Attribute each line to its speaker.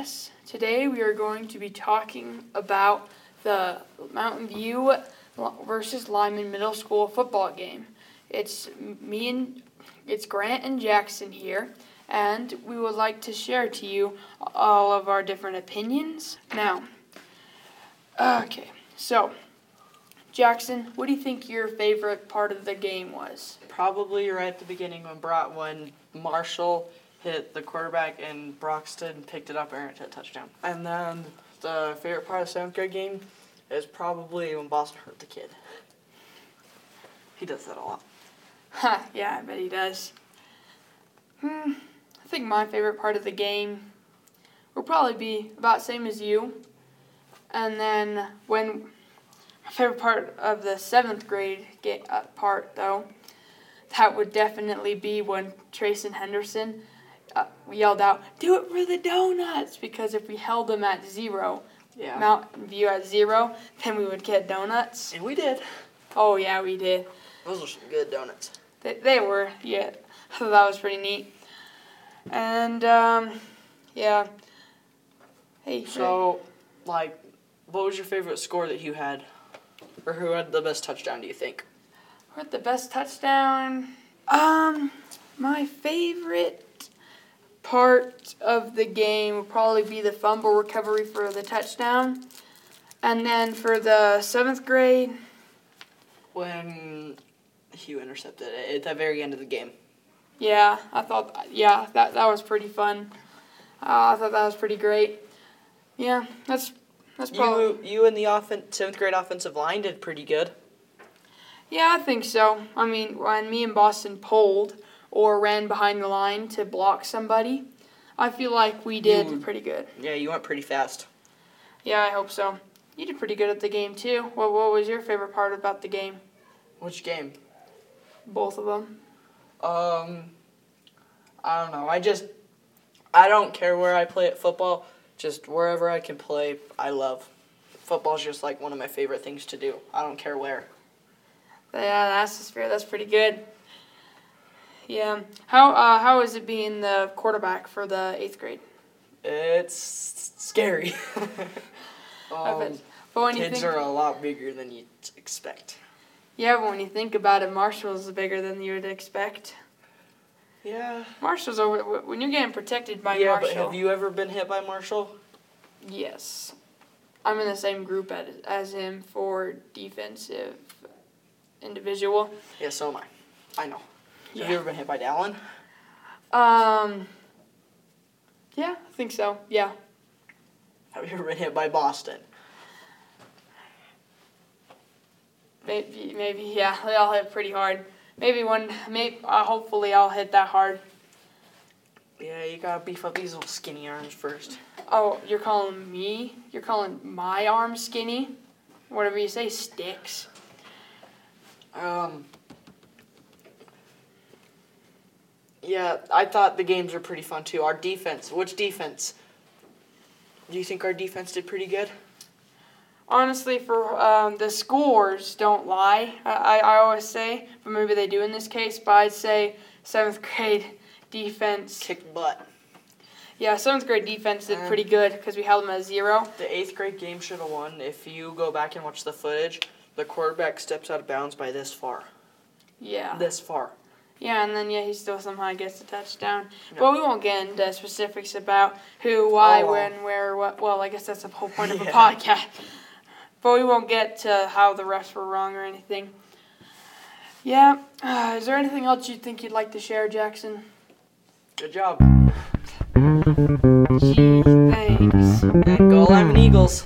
Speaker 1: Yes. Today we are going to be talking about the Mountain View versus Lyman Middle School football game. It's me and it's Grant and Jaxson here, and we would like to share to you all of our different opinions. Now, okay, so Jaxson, what do you think your favorite part of the game was?
Speaker 2: Probably right at the beginning when brought when Marshall hit the quarterback and Broxton picked it up and hit a touchdown. And then the favorite part of the seventh grade game is probably when Boston hurt the kid. He does that a lot.
Speaker 1: Ha, yeah, I bet he does. Hmm, I think my favorite part of the game will probably be about same as you. And then when my favorite part of the seventh grade ga- uh, part though, that would definitely be when Trace and Henderson uh, we yelled out, "Do it for the donuts!" Because if we held them at zero,
Speaker 2: Yeah.
Speaker 1: Mountain View at zero, then we would get donuts.
Speaker 2: and we did.
Speaker 1: Oh yeah, we did.
Speaker 2: Those were some good donuts.
Speaker 1: They, they were, yeah. That was pretty neat. And um, yeah. Hey,
Speaker 2: So, like, what was your favorite score that you had? Or who had the best touchdown, do you think?
Speaker 1: what the best touchdown? Um, my favorite part of the game would probably be the fumble recovery for the touchdown. And then for the seventh grade,
Speaker 2: When Hugh intercepted it at the very end of the game.
Speaker 1: yeah, I thought, yeah, that, that was pretty fun. Uh, I thought that was pretty great. Yeah, that's that's probably.
Speaker 2: You, you and the offen- seventh grade offensive line did pretty good.
Speaker 1: Yeah, I think so. I mean, when me and Boston pulled or ran behind the line to block somebody, I feel like we did
Speaker 2: You-
Speaker 1: pretty good.
Speaker 2: Yeah, you went pretty fast.
Speaker 1: Yeah, I hope so. You did pretty good at the game too. What What was your favorite part about the game?
Speaker 2: Which game?
Speaker 1: Both of them.
Speaker 2: Um, I don't know. I just, I don't care where I play at football. Just wherever I can play, I love. Football's just like one of my favorite things to do. I don't care where.
Speaker 1: Yeah, that's fair. That's pretty good. Yeah. How uh, How is it being the quarterback for the eighth grade?
Speaker 2: It's scary. Um,
Speaker 1: But when you
Speaker 2: kids
Speaker 1: think,
Speaker 2: are a lot bigger than you'd expect.
Speaker 1: yeah, but when you think about it, Marshall's bigger than you would expect.
Speaker 2: Yeah.
Speaker 1: Marshall's over when you're getting protected by
Speaker 2: yeah,
Speaker 1: Marshall.
Speaker 2: but have you ever been hit by Marshall?
Speaker 1: Yes. I'm in the same group as, as him for defensive individual.
Speaker 2: Yeah, so am I. I know. Have you ever been hit by Dallin?
Speaker 1: Um. Yeah, I think so. Yeah.
Speaker 2: Have you ever been hit by Boston?
Speaker 1: Maybe, maybe, yeah. They all hit pretty hard. Maybe one, maybe, uh, hopefully I'll hit that hard.
Speaker 2: Yeah, you gotta beef up these little skinny arms first.
Speaker 1: Oh, you're calling me? You're calling my arm skinny? Whatever you say, sticks.
Speaker 2: Um. Yeah, I thought the games were pretty fun too. Our defense, which defense? Do you think our defense did pretty good?
Speaker 1: Honestly, for um, the scores don't lie. I, I, always say, but maybe they do in this case. But I'd say seventh grade defense.
Speaker 2: Kicked butt.
Speaker 1: Yeah, seventh grade defense did
Speaker 2: Uh.
Speaker 1: pretty good because we held them at zero.
Speaker 2: The eighth grade game should have won. If you go back and watch the footage, the quarterback steps out of bounds by this far.
Speaker 1: Yeah.
Speaker 2: This far.
Speaker 1: Yeah, and then yeah, he still somehow gets a touchdown.
Speaker 2: Yeah.
Speaker 1: But we won't get into specifics about who, why,
Speaker 2: Oh, well.
Speaker 1: when, where, what. Well, I guess that's the whole point of a podcast. But we won't get to how the refs were wrong or anything. Yeah. Uh, is there anything else you think you'd like to share, Jaxson?
Speaker 2: Good job.
Speaker 1: Gee, thanks.
Speaker 2: And go Lyman Eagles.